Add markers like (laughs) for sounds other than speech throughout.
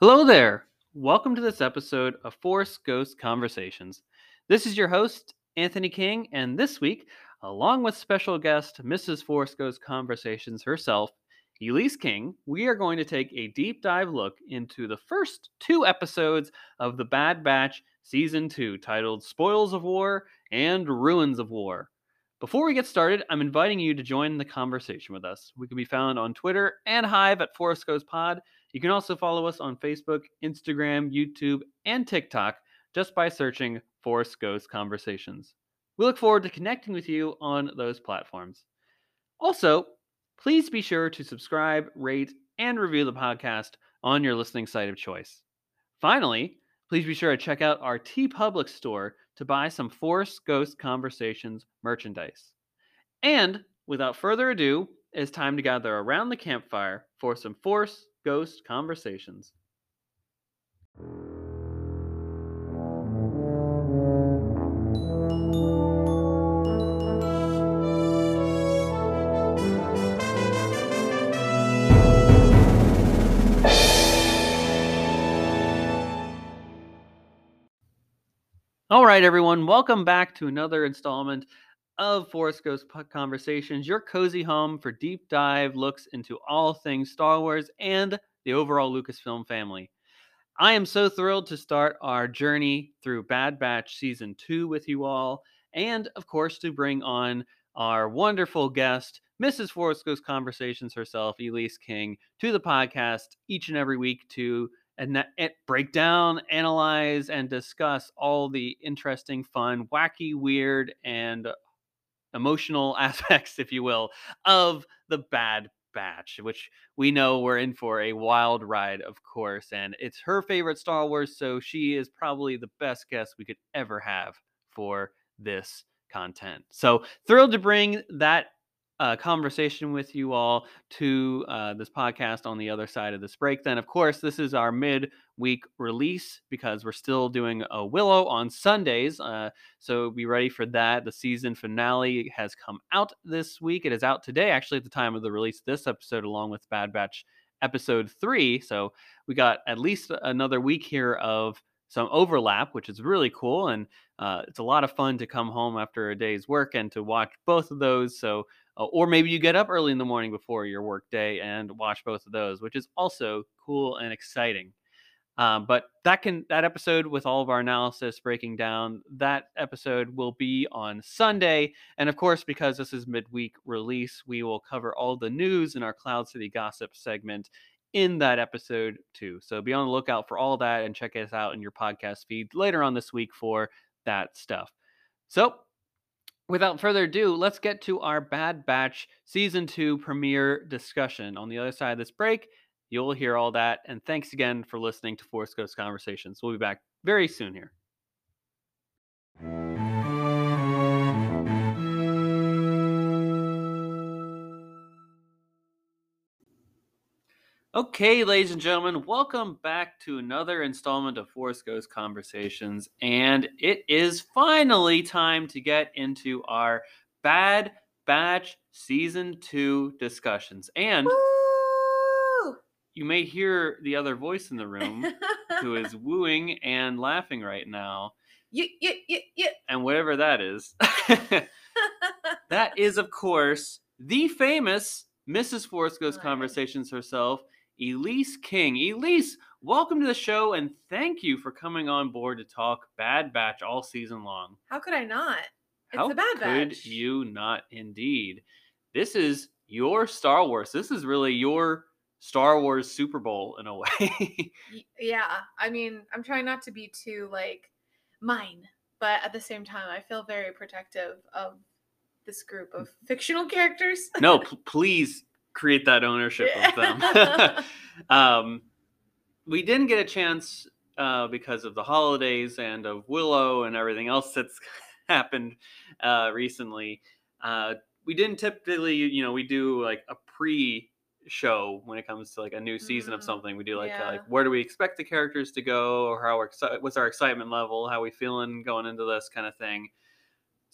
Hello there. Welcome to this episode of Force Ghost Conversations. This is your host, Anthony King, and this week, along with special guest Mrs. Force Ghost Conversations herself, Elyse King, we are going to take a deep dive look into the first two episodes of The Bad Batch Season 2, titled Spoils of War and Ruins of War. Before we get started, I'm inviting you to join the conversation with us. We can be found on Twitter and Hive at Force Ghost Pod. You can also follow us on Facebook, Instagram, YouTube, and TikTok just by searching Force Ghost Conversations. We look forward to connecting with you on those platforms. Also, please be sure to subscribe, rate, and review the podcast on your listening site of choice. Finally, please be sure to check out our TeePublic store to buy some Force Ghost Conversations merchandise. And without further ado, it's time to gather around the campfire for some Force Ghost Conversations. All right, everyone, welcome back to another installment of Force Ghost Conversations, your cozy home for deep dive looks into all things Star Wars and the overall Lucasfilm family. I am so thrilled to start our journey through Bad Batch Season 2 with you all, and of course, to bring on our wonderful guest, Mrs. Force Ghost Conversations herself, Elyse King, to the podcast each and every week to and that, break down, analyze, and discuss all the interesting, fun, wacky, weird, and emotional (laughs) aspects, if you will, of the Bad Batch, which we know we're in for a wild ride, of course. And it's her favorite Star Wars, so she is probably the best guest we could ever have for this content. So thrilled to bring that uh, conversation with you all to uh, this podcast on the other side of this break. Then, of course, this is our mid-week release because we're still doing a Willow on Sundays. Uh, so be ready for that. The season finale has come out this week. It is out today, actually, at the time of the release of this episode, along with Bad Batch episode three. So we got at least another week here of some overlap, which is really cool. And uh, it's a lot of fun to come home after a day's work and to watch both of those. So uh, or maybe you get up early in the morning before your work day and watch both of those, which is also cool and exciting. Um, but that can that episode with all of our analysis breaking down that episode will be on Sunday, and of course, because this is midweek release, we will cover all the news in our Cloud City Gossip segment in that episode too. So be on the lookout for all that and check us out in your podcast feed later on this week for that stuff. So without further ado, let's get to our Bad Batch Season 2 premiere discussion. On the other side of this break, you'll hear all that. And thanks again for listening to Force Ghost Conversations. We'll be back very soon here. Okay, ladies and gentlemen, welcome back to another installment of Force Ghost Conversations. And it is finally time to get into our Bad Batch Season 2 discussions. And Woo! you may hear the other voice in the room (laughs) who is wooing and laughing right now. yeah, yeah, yeah, yeah. And whatever that is, (laughs) (laughs) that is, of course, the famous Mrs. Force Ghost Conversations herself, Elyse King. Elyse, welcome to the show and thank you for coming on board to talk Bad Batch all season long. How could I not? It's How the Bad Batch. How could you not indeed? This is your Star Wars. This is really your Star Wars Super Bowl in a (laughs) way. Yeah, I mean, I'm trying not to be too like mine, but at the same time, I feel very protective of this group of fictional characters. no, (laughs) p- please create that ownership of them. (laughs) (laughs) um, we didn't get a chance uh, because of the holidays and of Willow and everything else that's (laughs) happened uh, recently. Uh, we didn't typically, you know, we do like a pre show when it comes to like a new season of Mm, something. We do like uh, like where do we expect the characters to go, or how exci- what's our excitement level, how we feeling going into this kind of thing.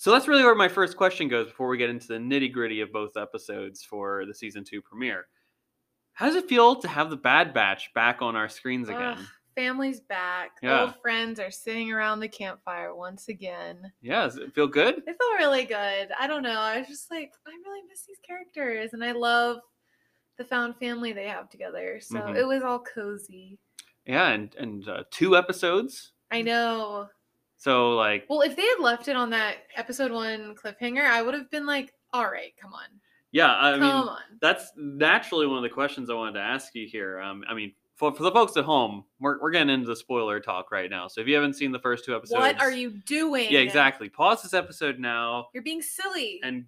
So that's really where my first question goes before we get into the nitty gritty of both episodes for the season two premiere. How does it feel to have the Bad Batch back on our screens again? Ugh, family's back. Yeah. Old friends are sitting around the campfire once again. Yeah, does it feel good? It felt really good. I don't know. I was just like, I really miss these characters, and I love the found family they have together. So Mhm. it was all cozy. Yeah, and and uh, two episodes. I know. So like, Well, if they had left it on that episode one cliffhanger, I would have been like, all right, come on. yeah, I come mean, on. that's naturally one of the questions I wanted to ask you here. Um, I mean, for, for the folks at home, we're, we're getting into the spoiler talk right now. So if you haven't seen the first two episodes, What are you doing? Yeah, exactly. Pause this episode now You're being silly. and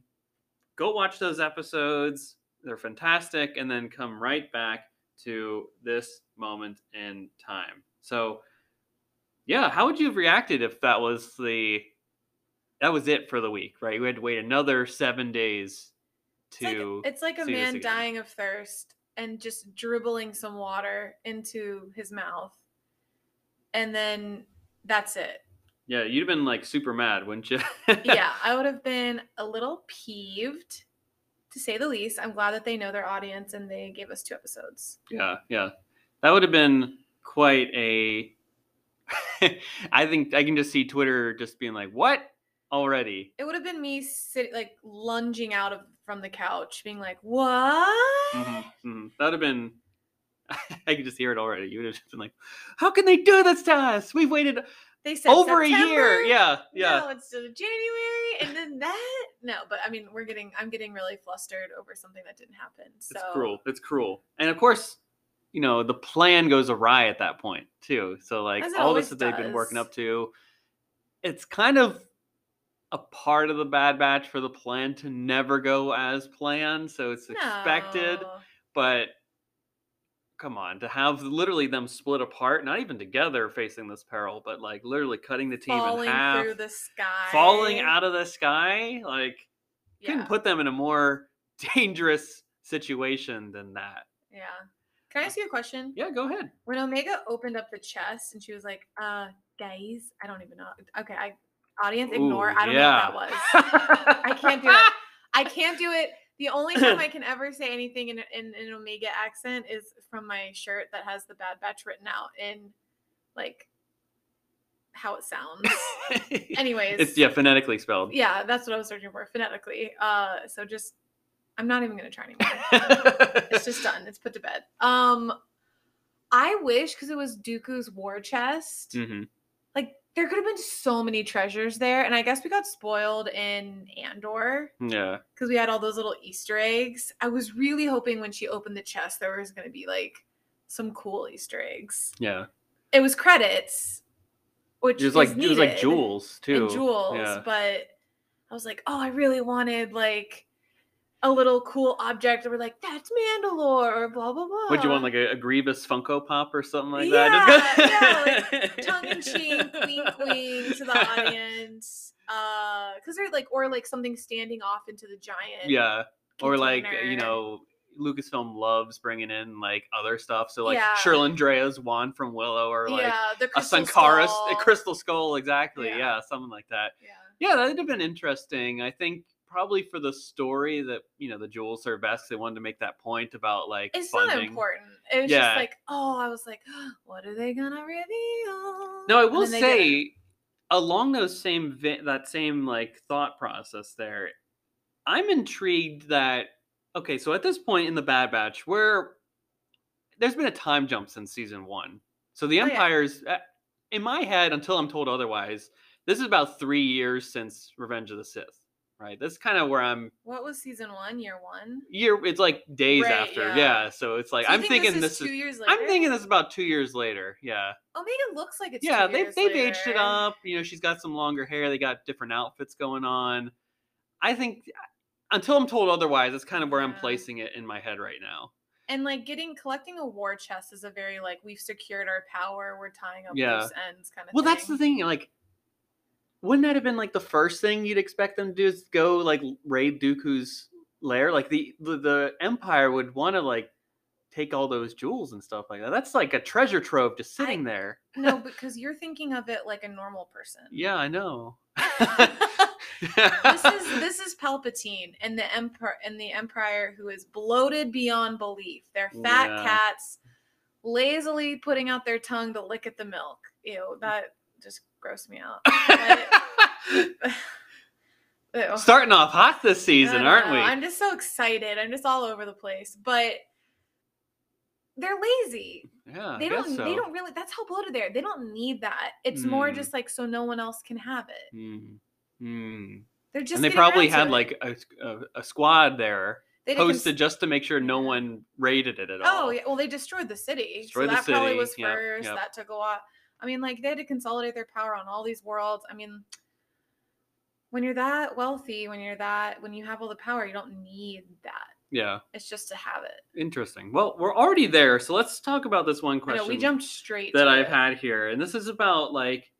go watch those episodes. They're fantastic, and then come right back to this moment in time. So, yeah, how would you have reacted if that was the that was it for the week, right? We had to wait another seven days It's like, to. it's like a man dying of thirst and just dribbling some water into his mouth. And then that's it. yeah, you'd have been like super mad, wouldn't you? (laughs) yeah, I would have been a little peeved to say the least. I'm glad that they know their audience and they gave us two episodes. Yeah, yeah. That would have been quite a. (laughs) I think I can just see Twitter just being like, "What already?" It would have been me sitting like lunging out of from the couch, being like, "What?" Mhm, mhm. That would have been. (laughs) I can just hear it already. You would have just been like, "How can they do this to us? We've waited They said over a year." Yeah, yeah. No, it's still January, and then that. No, but I mean, we're getting. I'm getting really flustered over something that didn't happen. So It's cruel. It's cruel. And of course, you know the plan goes awry at that point too. So like all this that they've been working up to, it's kind of a part of the Bad Batch for the plan to never go as planned. So it's expected. No. but come on to have literally them split apart not even together facing this peril but like literally cutting the team falling in half through the sky, falling out of the sky like Yeah, couldn't put them in a more (laughs) dangerous situation than that yeah. Can I ask you a question? yeah go ahead When Omega opened up the chest and she was like, "Uh, guys, I don't even know. Okay, I audience ignore. Ooh, I don't yeah. know what that was. I can't do it. (laughs) I can't do it. The only time I (clears throat) can ever say anything in, in, in an Omega accent is from my shirt that has the Bad Batch written out in like how it sounds. (laughs) Anyways, it's yeah phonetically spelled yeah, that's what I was searching for phonetically. Uh, so just I'm not even gonna try anymore. (laughs) it's just done. It's put to bed. Um, I wish because it was Dooku's war chest. Mhm. Like there could have been so many treasures there, and I guess we got spoiled in Andor yeah because we had all those little Easter eggs. I was really hoping when she opened the chest there was gonna be like some cool Easter eggs. yeah It was credits, which it was like is it was like jewels too and jewels, yeah but I was like, oh, I really wanted like a little cool object. That we're like, that's Mandalore or blah blah blah. would you want like a, a grievous funko pop or something like Yeah, that yeah, (laughs) tongue in cheek, wink, wink to the audience? Uh, because they're like, or like something standing off into the giant. yeah or like you know lucasfilm loves bringing in like other stuff so like Yeah. Cherlindrea's wand from willow or like yeah, a crystal sankara skull. a crystal skull exactly Yeah. yeah. something like that Yeah. yeah that'd have been interesting i think probably for the story that you know the jewels serve best they wanted to make that point about like It's funding not important. It was Yeah. just like, oh, I was like, (gasps) what are they gonna reveal? no i will then they didn't. say along those same that same like thought process there i'm intrigued that okay so at this point in the bad batch where there's been a time jump since season one so the Oh, yeah. empire's uh, in my head until i'm told otherwise this is about three years since revenge of the sith right that's kind of where i'm What was season one, year one? year it's like days Right, after yeah. yeah. so it's like So i'm think thinking this this is is, two years later. i'm thinking this is about two years later yeah oh, Omega looks like it's yeah two they've they've aged it up you know she's got some longer hair they got different outfits going on i think until i'm told otherwise that's kind of where i'm placing it in my head right now And like getting collecting a war chest is a very like we've secured our power, we're tying up Yeah. loose ends kind of well thing. that's the thing like wouldn't that have been like the first thing you'd expect them to do is go like raid dooku's lair like the the, the empire would want to like take all those jewels and stuff like that that's like a treasure trove just sitting I- there No, (laughs) because you're thinking of it like a normal person. yeah i know (laughs) this is (laughs) this is Palpatine and the emperor and the Empire who is bloated beyond belief. They're fat Yeah. cats lazily putting out their tongue to lick at the milk. Ew, that just grossed me out. (laughs) Ew. (laughs) Starting off hot this season, aren't know. we? I'm just so excited. I'm just all over the place. But they're lazy. yeah, They don't so. they don't really that's how bloated they are. They don't need that. It's more Hmm. just like so no one else can have it. Mm, mm. They're just and they probably had it. like a, a, a squad there they did cons- posted just to make sure no one raided it at all. Oh, yeah. Well, they destroyed the city. Destroyed so the that probably city, was yep, first. yep. That took a while. I mean, like they had to consolidate their power on all these worlds. I mean, when you're that wealthy, when you're that, when you have all the power, you don't need that. Yeah, It's just to have it. interesting. Well, we're already there, so let's talk about this one question know we jumped straight that I've it. had here, and this is about like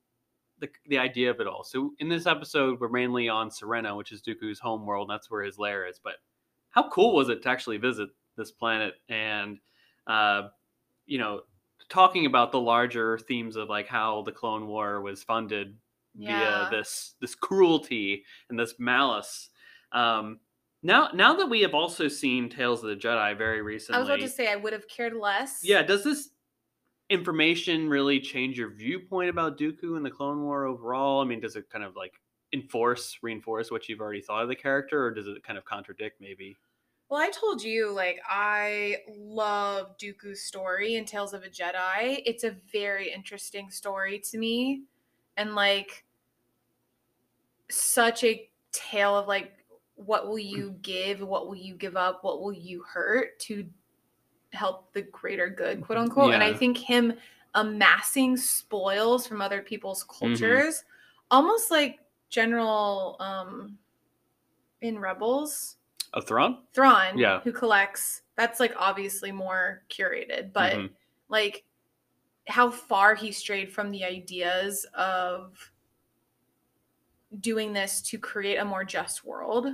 the the idea of it all. So in this episode, we're mainly on Serenno, which is Dooku's home world. And that's where his lair is. But how cool was it to actually visit this planet and, uh, you know, talking about the larger themes of like how the Clone War was funded Yeah. via this this cruelty and this malice. Um, now, now that we have also seen Tales of the Jedi very recently, I was about to say I would have cared less. yeah, does this information really change your viewpoint about Dooku and the Clone War overall? I mean, does it kind of like enforce, reinforce what you've already thought of the character, or does it kind of contradict maybe? Well, I told you, like, I love Dooku's story in Tales of a Jedi. It's a very interesting story to me. And, like, such a tale of, like, what will mm. you give? What will you give up? What will you hurt to help the greater good, quote mm-hmm. unquote? And I think him amassing spoils from other people's mm-hmm. cultures, almost like General um, in Rebels. A Thrawn? Thrawn, Yeah. who collects, that's like obviously more curated, but Mhm. like how far he strayed from the ideas of doing this to create a more just world.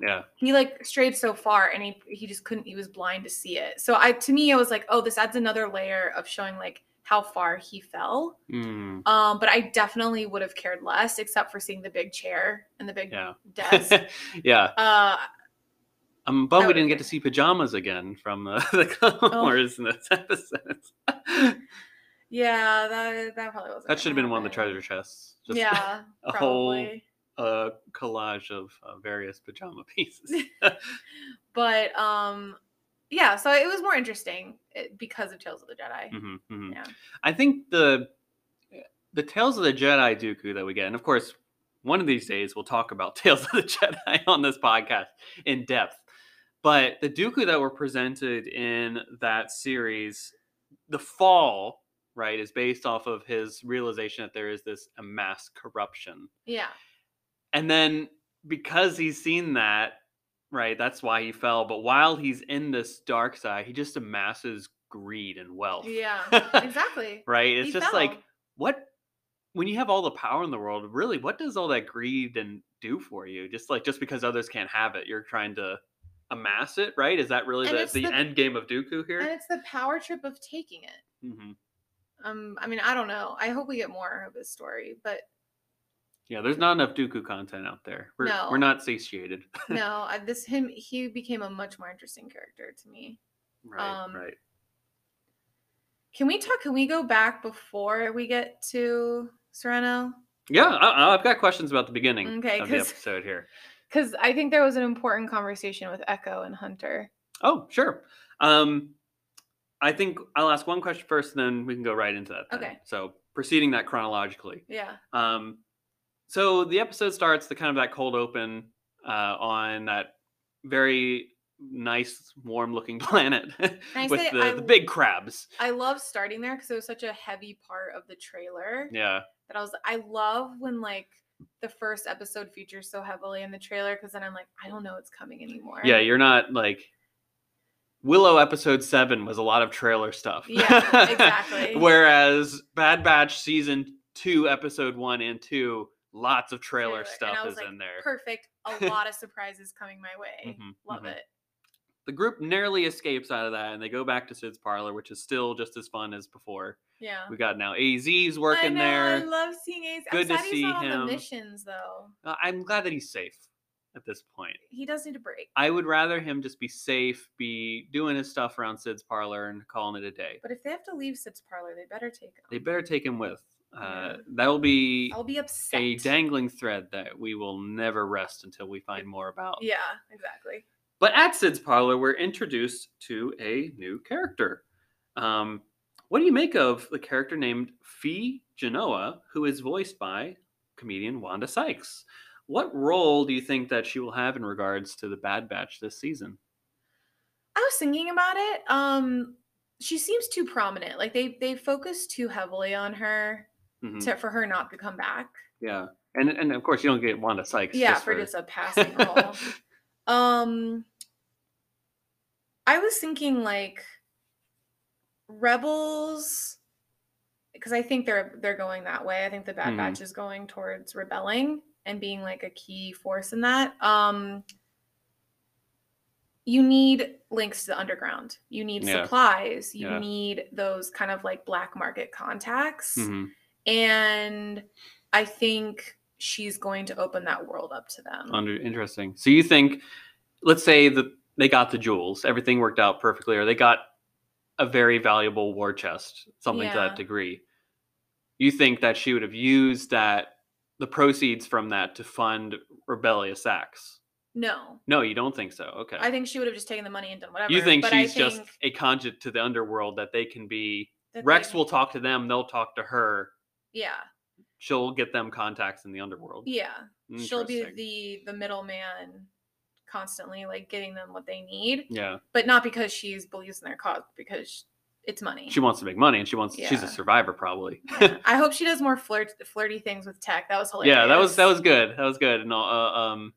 Yeah. He like strayed so far and he he just couldn't he was blind to see it. So I to me I was like, "Oh, this adds another layer of showing like how far he fell." Mm, Um but I definitely would have cared less except for seeing the big chair and the big yeah. desk. (laughs) yeah. uh I'm bummed That we didn't get to see pajamas again from uh, the (laughs) Clone Oh. Wars in this (laughs) episode. yeah, that that probably wasn't that should have been one of the treasure chests. Just yeah, (laughs) a whole probably. uh, collage of uh, various pajama pieces. But um, yeah. So it was more interesting eh, because of Tales of the Jedi. Mhm, mhm. Yeah. I think the the Tales of the Jedi Dooku that we get, and of course, one of these days we'll talk about Tales of the Jedi on this podcast in depth. But the Dooku that were presented in that series, the fall, right, is based off of his realization that there is this amassed corruption. Yeah. And then because he's seen that, right, that's why he fell. But while he's in this dark side, he just amasses greed and wealth. Yeah. (laughs) Exactly. right? It's He just like what when you have all the power in the world, really, what does all that greed and do for you? Just like just because others can't have it, you're trying to amass it, right? Is that really the, the, the- end game of Dooku here? And it's the power trip of taking it. hmm Um, I mean, I don't know. I hope we get more of his story, but Yeah, there's not enough Dooku content out there. We're No. we're not satiated. (laughs) no, this him he became a much more interesting character to me. right, Um, right. Can we talk? Can we go back before we get to Serenno? Yeah, I, I've got questions about the beginning Okay, of the episode here. Because I think there was an important conversation with Echo and Hunter. Oh, sure. Um, I think I'll ask one question first, and then we can go right into that. then. Okay. So proceeding that chronologically. Yeah. Um, so the episode starts the kind of that cold open uh, on that very nice, warm-looking (laughs) planet with the, I- the big crabs. I love starting there because it was such a heavy part of the trailer Yeah, that I was. I love when like the first episode features so heavily in the trailer because then I'm like, I don't know what's coming anymore. yeah. You're not like Willow episode seven was a lot of trailer stuff. Yeah, exactly. (laughs) Whereas Bad Batch season two, episode one and two, lots of trailer, Trailer, stuff is like, in there. Perfect. A (laughs) lot of surprises coming my way. Mhm, Love mhm. it. The group narrowly escapes out of that, and they go back to Sid's parlor, which is still just as fun as before. Yeah. We got now AZ's I working know, I there. love seeing Ace. Good to see he's not on him. the missions though. Uh, I'm glad that he's safe at this point. He does need a break. I would rather him just be safe, be doing his stuff around Sid's parlor and calling it a day. But if they have to leave Sid's parlor, they better take him. They better take him with. Uh, that will be I'll be upset. a dangling thread that we will never rest until we find more about. Yeah, exactly. But at Sid's parlor, we're introduced to a new character. Um, what do you make of the character named Phee Genoa, who is voiced by comedian Wanda Sykes? What role do you think that she will have in regards to the Bad Batch this season? I was thinking about it. Um, she seems too prominent. Like they they focus too heavily on her Mhm. to for her not to come back. Yeah, and and of course you don't get Wanda Sykes. yeah, just for just a passing role. (laughs) Um, I was thinking like rebels because I think they're they're going that way. I think the Bad Mhm. Batch is going towards rebelling and being like a key force in that. Um, you need links to the underground. You need Yeah. supplies. You Yeah. need those kind of like black market contacts. Mhm. And I think she's going to open that world up to them. Under interesting. So you think, let's say that they got the jewels, everything worked out perfectly, or they got a very valuable war chest, something to that degree. You think that she would have used that, the proceeds from that, to fund rebellious acts? no. No, you don't think so. Okay. I think she would have just taken the money and done whatever. you think she's just a conduit to the underworld that they can be. Rex will talk to them. They'll talk to her. Yeah, She'll get them contacts in the underworld. yeah. She'll be the the middleman, constantly like getting them what they need, Yeah. but not because she's believes in their cause, because it's money. She wants to make money, and she wants. She's a survivor, probably. (laughs) Yeah. (laughs) I hope she does more flirt flirty things with tech. That was hilarious. yeah, that was that was good. That was good. And all, uh, um,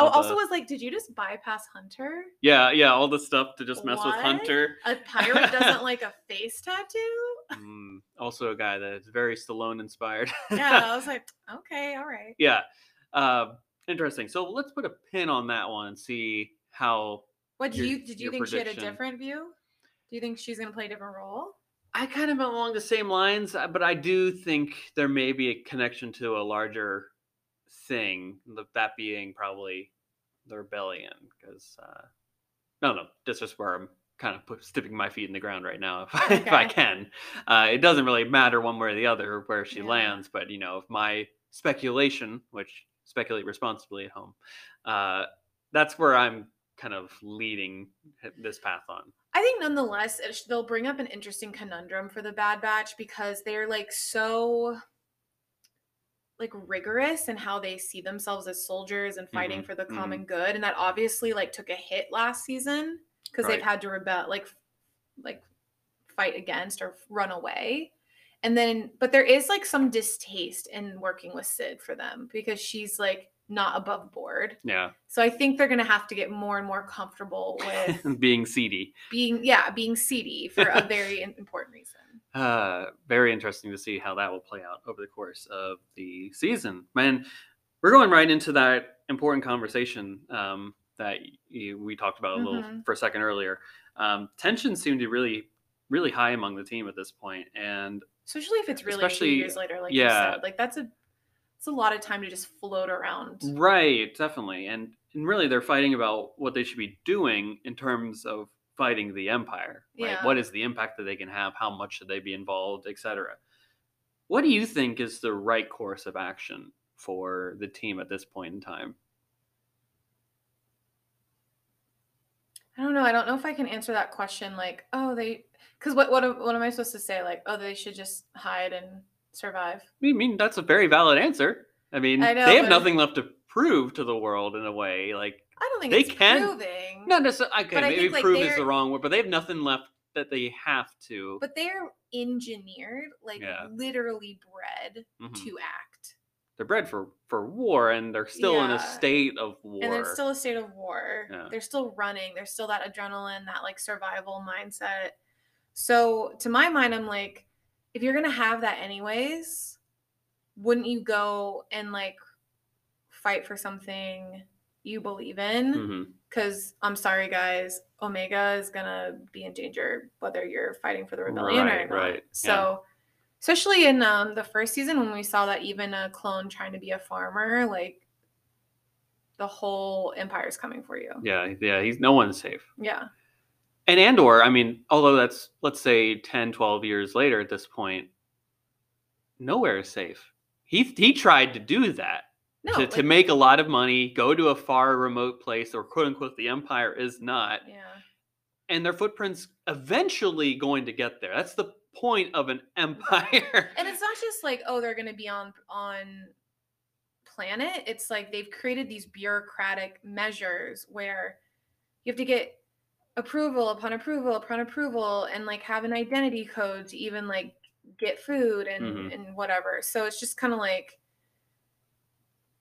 Oh, also the- was like, did you just bypass Hunter? yeah, yeah, all the stuff to just mess with Hunter. A pirate (laughs) doesn't like a face tattoo? Mm, also, a guy that's very Stallone inspired. Yeah, I was like, okay, all right. yeah. Uh, interesting. So let's put a pin on that one and see how. What do Your- you did you think she had a different view? Do you think she's gonna play a different role? I kind of went along the same lines, uh, but I do think there may be a connection to a larger thing. th- That being probably the rebellion, because uh, no, no, this is where I'm kind of put, sticking my feet in the ground right now, (laughs) if I, if I can. Uh, it doesn't really matter one way or the other where she Yeah. lands, but you know, if my speculation, which speculate responsibly at home, uh, that's where I'm kind of leading this path on. I think nonetheless, it sh- they'll bring up an interesting conundrum for the Bad Batch because they're like so like rigorous in how they see themselves as soldiers and fighting Mhm, for the common good and that obviously like took a hit last season because they've had to rebel like like fight against or run away and then but there is like some distaste in working with sid for them because she's like not above board Yeah, so i think they're gonna have to get more and more comfortable with (laughs) being seedy. being yeah being seedy for a very important reason (laughs) Uh, very interesting to see how that will play out over the course of the season. Man, we're going right into that important conversation um, that you, we talked about a little Mhm. for a second earlier. Um, tensions seem to be really, really high among the team at this point, and especially if it's really Especially- years later like yeah. you said like that's a it's a lot of time to just float around right, definitely, and and really they're fighting about what they should be doing in terms of fighting the empire. Right? Yeah. What is the impact that they can have? How much should they be involved, etc. What do you think is the right course of action for the team at this point in time? i don't know i don't know if i can answer that question like oh they because what, what am- what am i supposed to say like oh they should just hide and survive I mean, that's a very valid answer. I mean, I know, they have nothing left to prove to the world in a way. Like, i don't think They it's can- proving not necessarily. Okay, I could. maybe think, like, prove is the wrong word, but they have nothing left that they have to. but they're engineered like Yeah. literally bred Mhm. to act They're bred for for war, and they're still in a state of war. and there's still a state of war Yeah. they're still running there's still that adrenaline that like survival mindset so to my mind i'm like if you're gonna have that anyways wouldn't you go and like fight for something you believe in because I'm sorry, guys, Omega is gonna be in danger whether you're fighting for the rebellion or Right, not. right, yeah. So, especially in um, the first season when we saw that even a clone trying to be a farmer, like the whole empire's coming for you. Yeah, yeah, he's no one's safe. Yeah. And Andor, I mean, although that's let's say 10, 12 years later at this point, nowhere is safe. He he tried to do that. No. to, like- to make a lot of money, go to a far remote place or quote unquote the empire is not. Yeah. And their footprints eventually going to get there. That's the point of an (laughs) empire. and it's not just like oh they're going to be on on planet it's like they've created these bureaucratic measures where you have to get approval upon approval upon approval and like have an identity code to even like get food and Mhm. and whatever so it's just kind of like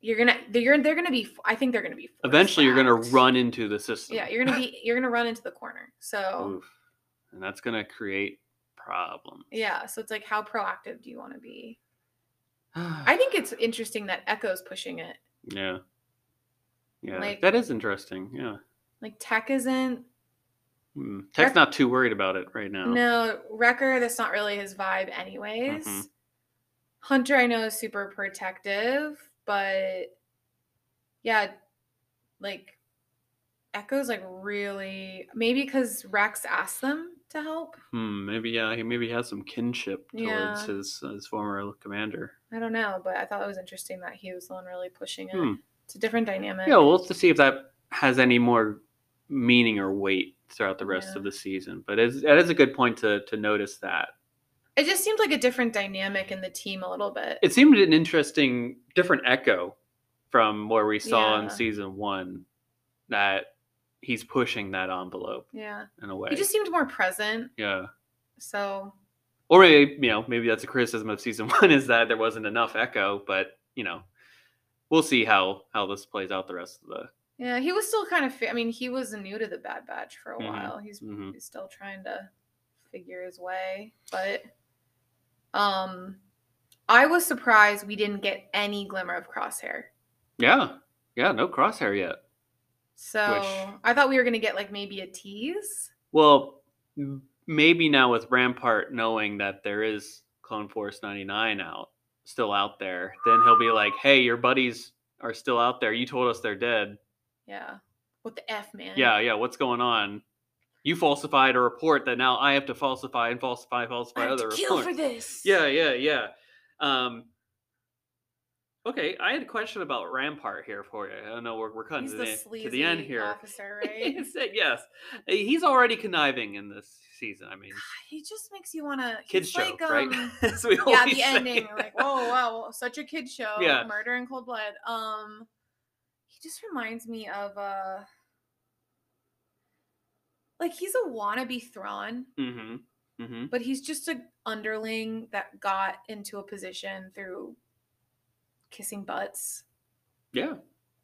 you're gonna they're they're gonna be i think they're gonna be Eventually you're gonna run into the system. yeah you're gonna be you're gonna run into the corner so Oof. And that's gonna create problems. yeah so it's like how proactive do you want to be (sighs) i think it's interesting that echo's pushing it yeah. Yeah. Like- that is interesting. Yeah. like tech isn't Hmm. Tech's not too worried about it right now. no wrecker that's not really his vibe anyways Mhm. hunter i know is super protective but yeah like echo's like really maybe because rex asked them to help Hmm, maybe yeah, he maybe has some kinship towards Yeah. his his former commander. i don't know but i thought it was interesting that he was the one really pushing it Hmm. it's a different dynamic Yeah, we'll have to see if that has any more meaning or weight throughout the rest Yeah. of the season. But it's, that is a good point to to notice that. it just seemed like a different dynamic in the team a little bit It seemed an interesting, different echo from where we saw in season one that he's pushing that envelope yeah in a way. he just seemed more present yeah. so Or maybe, you know, maybe that's a criticism of season (laughs) one is that there wasn't enough echo, but you know, we'll see how how this plays out the rest of the Yeah, he was still kind of. Fi- I mean, he was new to the Bad Batch for a Mhm, while. He's, mhm. he's still trying to figure his way, but um, I was surprised we didn't get any glimmer of Crosshair. Yeah. Yeah, no crosshair yet. So Which- I thought we were gonna get like maybe a tease. Well, maybe now with Rampart knowing that there is Clone Force 99 out, still out there, then he'll be like, "Hey, your buddies are still out there. You told us they're dead. Yeah, what the f, man? Yeah, yeah, what's going on? You falsified a report that now I have to falsify and falsify, I falsify have other to kill reports." for this. Yeah, yeah, yeah. Um, okay, I had a question about Rampart here for you. I don't know we're, we're cutting he's to the to the end here. officer, (laughs) right? Yes. He's already conniving in this season. I mean, he just makes you wanna. kids show, like, right? um, (laughs) yeah, the say. ending. Like, oh wow, such a kid show. (laughs) Yeah. Murder in cold blood. Um, he just reminds me of uh, like he's a wannabe Thrawn, Mm-hmm. Mm-hmm. but he's just a underling that got into a position through kissing butts. Yeah,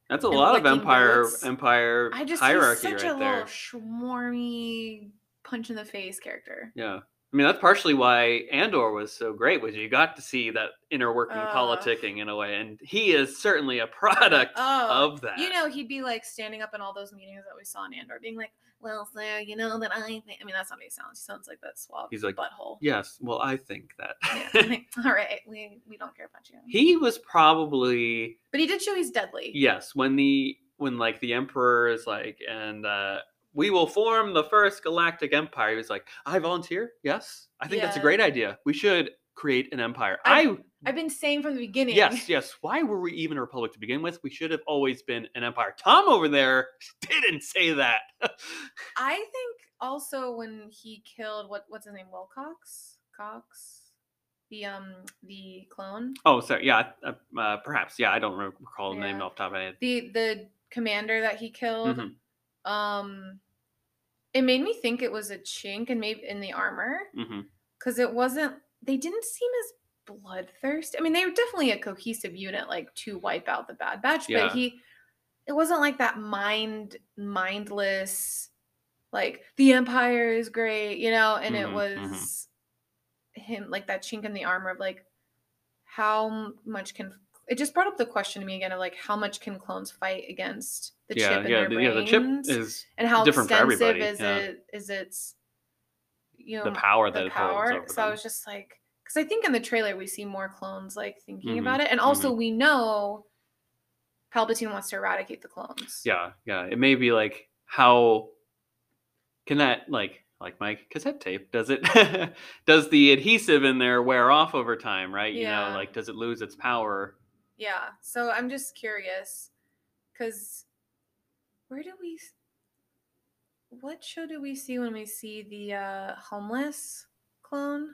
that's a lot of empire boots. empire I just hierarchy he's such right a there. little schwarmy punch in the face character. Yeah. I mean, that's partially why Andor was so great, was you got to see that inner working Ugh. politicking in a way, and he is certainly a (laughs) product Oh, of that. You know, he'd be like standing up in all those meetings that we saw in Andor, being like, "Well, sir, you know that I think." I mean, that's not how he sounds. He sounds like that suave He's like, butthole. yes, well, I think that. Yeah, like, all right, we we don't care about you. he was probably But he did show he's deadly. yes when the when like the emperor is like and uh we will form the first galactic empire. He was like i volunteer? Yes. I think that's a great idea. We should create an empire. I, I- I've been saying from the beginning. yes yes. Why were we even a republic to begin with? We should have always been an empire. Tom over there (laughs) didn't say that. (laughs) I think also when he killed what what's his name, Wilcox, Cox, the um the clone, oh sorry yeah uh, uh, perhaps. Yeah i don't re- recall the name off the top of my head. The the commander that he killed. Mhm, Um, it made me think it was a chink and maybe in the armor. because it wasn't they didn't seem as bloodthirsty i mean they were definitely a cohesive unit like to wipe out the bad batch Yeah. but he it wasn't like that mind mindless like the empire is great you know and it Mhm, was him like that chink in the armor of like how much can it just brought up the question to me again of like how much can clones fight against the yeah, chip in yeah, their the, brains, yeah. The chip is and how different for extensive everybody, is yeah. it? Is its you know the power that the it holds power? So I was just like, because I think in the trailer we see more clones like thinking Mhm, about it, and also we know Palpatine wants to eradicate the clones. Yeah, yeah. It may be like how can that like like my cassette tape does it (laughs) does the adhesive in there wear off over time, right? yeah. You know, like does it lose its power? Yeah. So I'm just curious, because where do we? What show do we see when we see the uh homeless clone?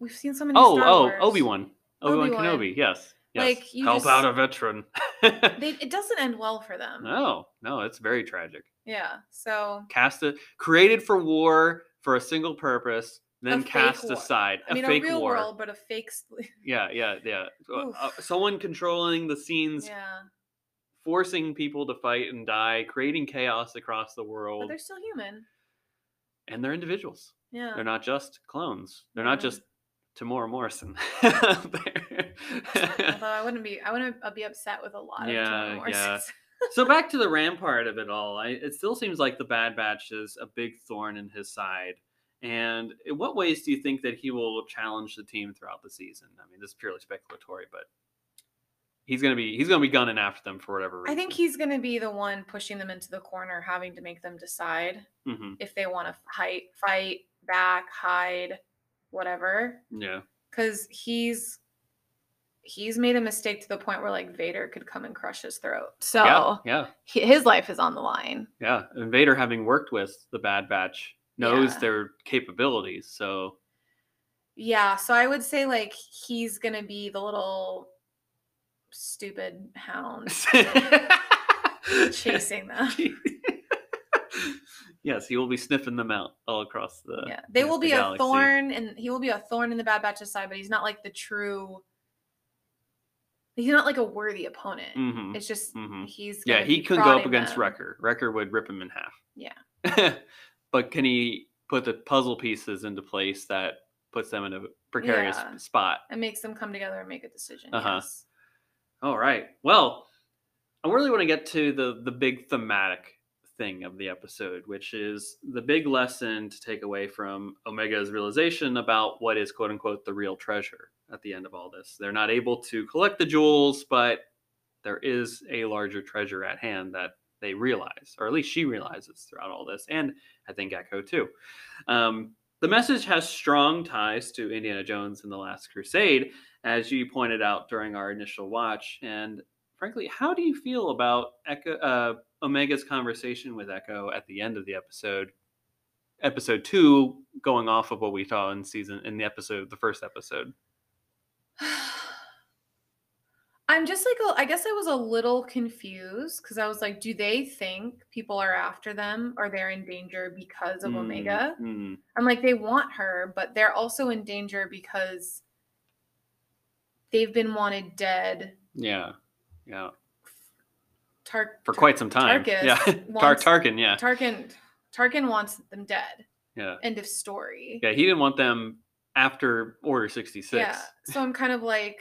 We've seen so many. Oh, Star oh, Wars. Obi Wan, Obi Wan Obi-Wan. Kenobi. Yes, yes. Like, you Help just- out a veteran. (laughs) They, it doesn't end well for them. no, no, it's very tragic. Yeah. So Cast a, created for war for a single purpose, then fake cast aside. I mean, a a real war. world, but a fake. (laughs) Yeah, yeah, yeah. Uh, someone controlling the scenes, Yeah, forcing people to fight and die, creating chaos across the but world, they're still human. and they're individuals. Yeah. They're not just clones. They're not just Temuera Morrison. (laughs) Although I wouldn't be, I wouldn't be upset with a lot Yeah, of Temuera yeah. (laughs) So back to the Ram part of it all. I, it still seems like the Bad Batch is a big thorn in his side. And in what ways do you think that he will challenge the team throughout the season? I mean, this is purely speculatory, but he's gonna be he's gonna be gunning after them for whatever I think he's going to be the one pushing them into the corner, having to make them decide hmm if they want to fight, fight back, hide, whatever. Yeah. Because he's he's made a mistake to the point where like Vader could come and crush his throat. So Yeah. Yeah. he- his life is on the line. Yeah. And Vader, having worked with the Bad Batch, knows Yeah. their capabilities. So Yeah, so I would say like he's gonna be the little stupid hound (laughs) chasing them. (laughs) yes, he will be sniffing them out all across the. Yeah, they will the be a thorn, and he will be a thorn in the Bad Batch's side, but he's not like the true. He's not like a worthy opponent. Mhm. It's just Mhm. he's. Yeah, he couldn't go up against them. Wrecker. Wrecker would rip him in half. Yeah. (laughs) but can he put the puzzle pieces into place that puts them in a precarious Yeah. spot? and makes them come together and make a decision. Uh-huh. Yes. All right. Well, I really want to get to the the big thematic thing of the episode, which is the big lesson to take away from Omega's realization about what is quote unquote the real treasure at the end of all this. They're not able to collect the jewels, but there is a larger treasure at hand that they realize, or at least she realizes throughout all this, and I think Echo too. Um, the message has strong ties to Indiana Jones and the Last Crusade, as you pointed out during our initial watch. And frankly, how do you feel about Echo, uh, Omega's conversation with Echo at the end of the episode? Episode two, going off of what we saw in season in the episode, the first episode. (sighs) (sighs) (sighs) I'm just like, I guess I was a little confused because I was like, do they think people are after them or they're in danger because of Mm, Omega? mm, I'm like, they want her, but they're also in danger because they've been wanted dead. yeah, yeah, Tar- for quite some time. Tarkus yeah, (laughs) Tar- Tarkin. Yeah, Tarkin Tarkin wants them dead. yeah, End of story. yeah. He didn't want them after Order sixty six. Yeah. So I'm kind of like,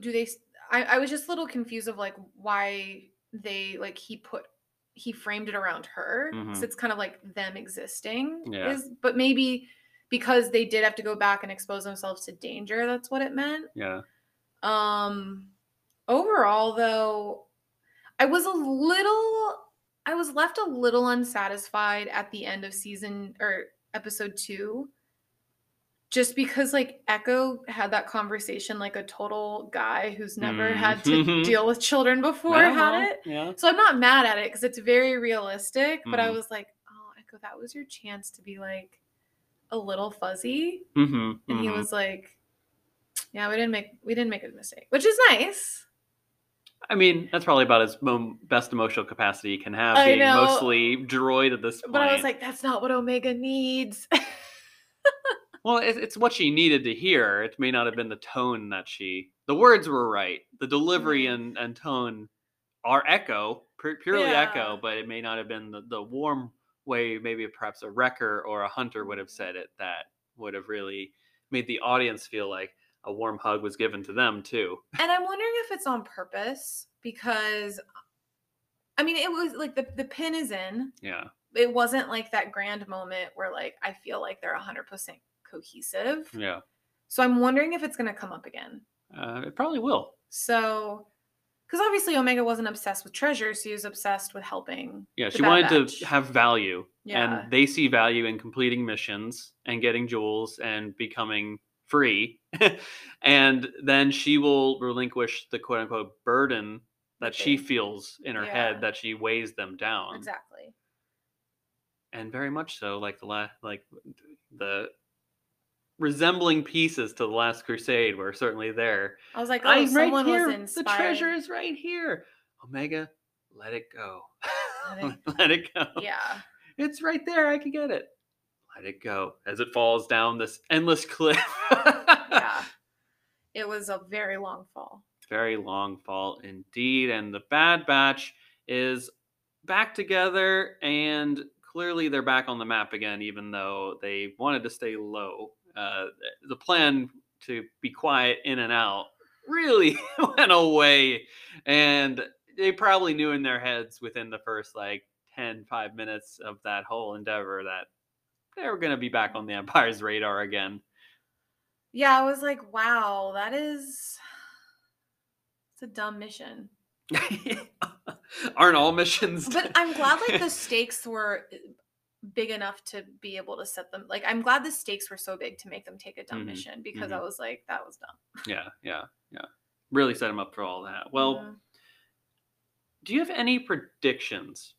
do they? I was just a little confused of like why they like he put he framed it around her. Mhm. So it's kind of like them existing. Yeah. Is but maybe because they did have to go back and expose themselves to danger. That's what it meant. Yeah. Um overall though, I was a little I was left a little unsatisfied at the end of season or episode 2 just because like Echo had that conversation like a total guy who's never had to (laughs) deal with children before Yeah, had it. Yeah. So I'm not mad at it because it's very realistic, but I Mhm. was like, "Oh, Echo, that was your chance to be like a little fuzzy." Mm-hmm, and he was like yeah we didn't make we didn't make a mistake which is nice I mean, that's probably about as mo- best emotional capacity you can have, I being know. mostly droid at this point. but i was like that's not what omega needs (laughs) well, it, it's what she needed to hear. It may not have been the tone that she. The words were right. The delivery Mhm. and, and tone are echo, pu- purely Yeah. echo, but it may not have been the, the warm way, maybe perhaps a wrecker or a hunter would have said it that would have really made the audience feel like, a warm hug was given to them too. And I'm wondering if it's on purpose because I mean it was like the the pin is in. Yeah. It wasn't like that grand moment where like I feel like they're 100% cohesive. Yeah. So I'm wondering if it's going to come up again. Uh, it probably will. So cuz obviously Omega wasn't obsessed with treasure, she was obsessed with helping. Yeah, she wanted Batch. to have value, Yeah. and they see value in completing missions and getting jewels and becoming free. (laughs) and then she will relinquish the quote unquote burden that That she feels in her Yeah. head that she weighs them down. Exactly. And very much so, like the last, like the resembling pieces to the Last Crusade were certainly there. I was like, oh, I'm right here. was The treasure is right here. Omega, let it go. Let it- (laughs) let it go. Yeah. It's right there. I can get it. Let it go as it falls down this endless cliff. (laughs) Yeah. It was a very long fall. Very long fall indeed. And the Bad Batch is back together, and clearly they're back on the map again, even though they wanted to stay low. Uh, the plan to be quiet in and out really (laughs) went away. And they probably knew in their heads within the first like 10, 5 minutes of that whole endeavor that they were going to be back on the Empire's radar again. Yeah, I was like, wow, that is it's a dumb mission. (laughs) Aren't all missions? But I'm glad like the (laughs) stakes were big enough to be able to set them like I'm glad the stakes were so big to make them take a dumb Mhm, mission because I mhm. was like, that was dumb. yeah, yeah, yeah. Really set them up for all that. Well, Mhm. do you have any predictions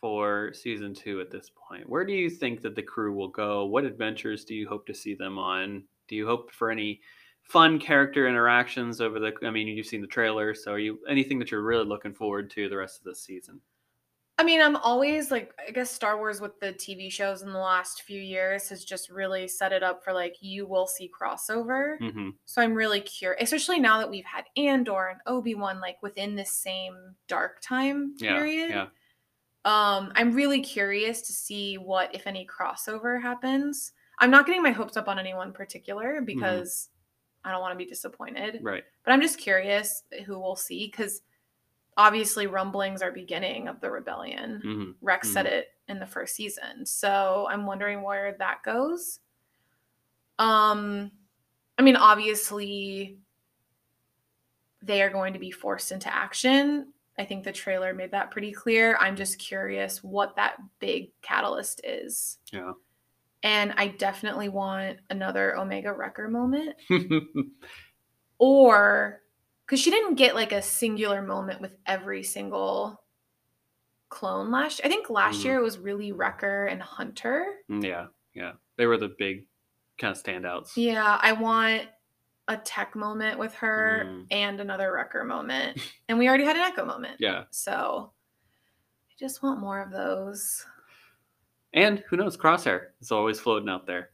for season two at this point? Where do you think that the crew will go? What adventures do you hope to see them on? Do you hope for any fun character interactions over the? I mean, you've seen the trailer, so are you anything that you're really looking forward to the rest of this season? I mean, I'm always like, I guess Star Wars with the TV shows in the last few years has just really set it up for like, you will see crossover. hmm So I'm really curious, especially now that we've had Andor and Obi Wan like within the same dark time Yeah, period. yeah. Um, I'm really curious to see what, if any, crossover happens. I'm not getting my hopes up on anyone particular because I don't want to be disappointed. Right. But I'm just curious who we'll see because obviously rumblings are beginning of the rebellion. hmm Rex said it in the first season. So I'm wondering where that goes. Um I mean obviously they are going to be forced into action. I think the trailer made that pretty clear. I'm just curious what that big catalyst is. Yeah. And I definitely want another Omega Wrecker moment (laughs) or because she didn't get like a singular moment with every single clone last i think last Mhm. year it was really wrecker and hunter yeah, yeah. They were the big kind of standouts. yeah i want a tech moment with her Mm. and another wrecker moment (laughs) and we already had an echo moment Yeah. so i just want more of those And who knows, Crosshair is always floating out there.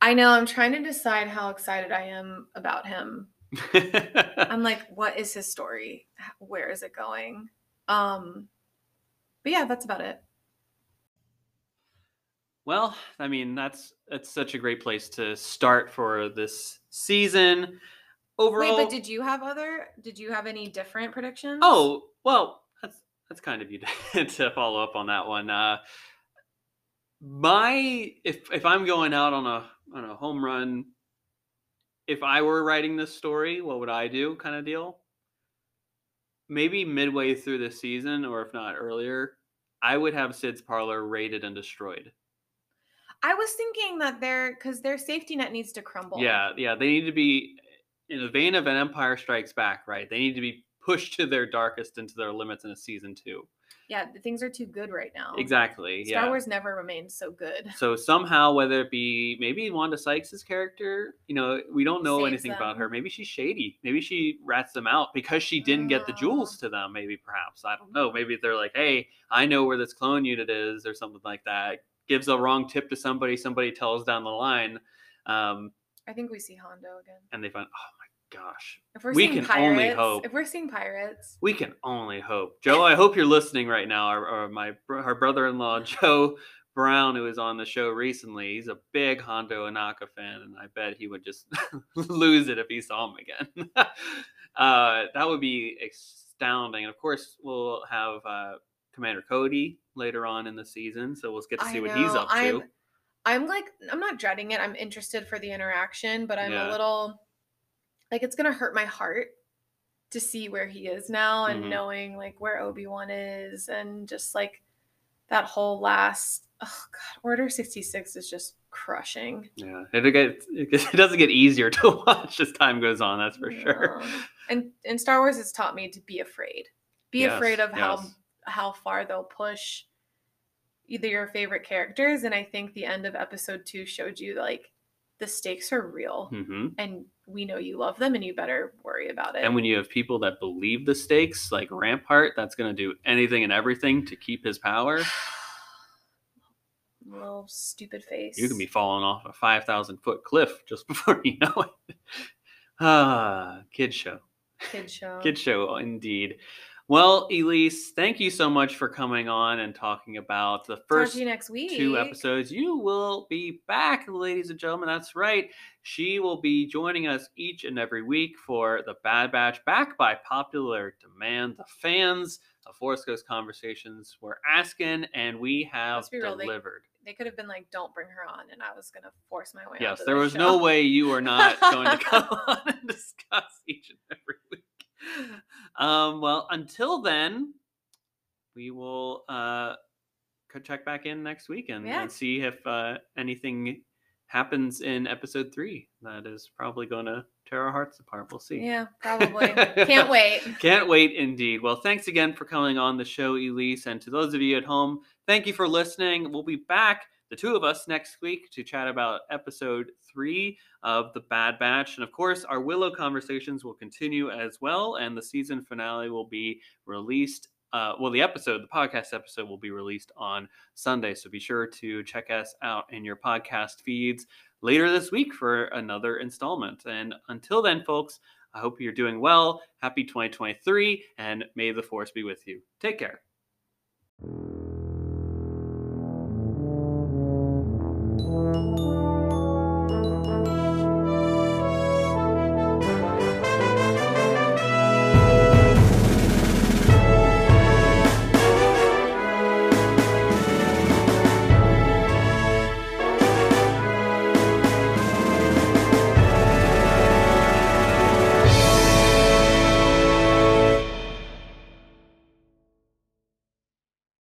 i know i'm trying to decide how excited i am about him (laughs) (laughs) i'm like what is his story where is it going um but yeah that's about it well, I mean, that's that's such a great place to start for this season. Overall, Wait, but did you have other? Did you have any different predictions? Oh, well, that's that's kind of you to, (laughs) to follow up on that one. Uh, my if if I'm going out on a on a home run, if I were writing this story, what would I do? Kind of deal. Maybe midway through the season, or if not earlier, I would have Cid's parlor raided and destroyed. I was thinking that their because their safety net needs to crumble. Yeah, yeah, they need to be in the vein of an Empire Strikes Back, right? They need to be pushed to their darkest into their limits in a season two. Yeah. The things are too good right now. Exactly. Star yeah. Wars never remained so good. So somehow, whether it be maybe Wanda Sykes' character, you know, we don't know Saves anything about her. Maybe she's shady. Maybe she rats them out because she didn't get the jewels to them. Maybe perhaps I don't know. Maybe they're like, hey, I know where this clone unit is, or something like that. Gives a wrong tip to somebody. Somebody tells down the line, um, I think we see Hondo again. and they find, oh my gosh, If we're We seeing can pirates, only hope. if we're seeing pirates, we can only hope. Joe, I hope you're listening right now, or, or my our brother-in-law (laughs) Joe. Brown, who was on the show recently, he's a big Hondo Ohnaka fan, and I bet he would just (laughs) lose it if he saw him again. (laughs) uh, that would be astounding. And of course, we'll have uh, Commander Cody later on in the season, so we'll get to see what he's up to. I'm, I'm like, I'm not dreading it. I'm interested for the interaction, but I'm Yeah. a little like it's gonna hurt my heart to see where he is now and Mhm. knowing like where Obi Wan is and just like that whole last. Oh God, Order sixty six is just crushing. Yeah, it, gets, (laughs) it doesn't get easier to (laughs) watch as time goes on. That's for sure. And and Star Wars has taught me to be afraid. Be Yes, afraid of how yes. how far they'll push either your favorite characters. And I think the end of episode two showed you like the stakes are real hmm and we know you love them and you better worry about it. And when you have people that believe the stakes, like Rampart, that's going to do anything and everything to keep his power. (sighs) little stupid face. You can be falling off a 5,000 foot cliff just (laughs) before you know it. Ah, kid show. kid show. Kid show, indeed. Well, Elyse, thank you so much for coming on and talking about the first two episodes. You will be back, ladies and gentlemen. That's right. She will be joining us each and every week for the Bad Batch, back by popular demand. The fans of Force Ghost Conversations were asking, and we have Let's real, they- delivered. They could have been like, "Don't bring her on," and I was gonna force my way. Yes, there the was show. no way you were not going to (laughs) come (laughs) on and discuss each and every week. Um, well, until then, we will uh, check back in next week and, Yeah. and see if uh, anything happens in episode three. That is probably going to tear our hearts apart. We'll see. Yeah, probably. Can't wait. (laughs) Can't wait indeed. Well, thanks again for coming on the show, Elyse. And to those of you at home, thank you for listening. We'll be back, the two of us, next week to chat about episode three of The Bad Batch. And of course, our Willow conversations will continue as well. And the season finale will be released. Uh, well, the episode, the podcast episode, will be released on Sunday. So be sure to check us out in your podcast feeds later this week for another installment. And until then, folks, I hope you're doing well. Happy 2023, and may the force be with you. Take care.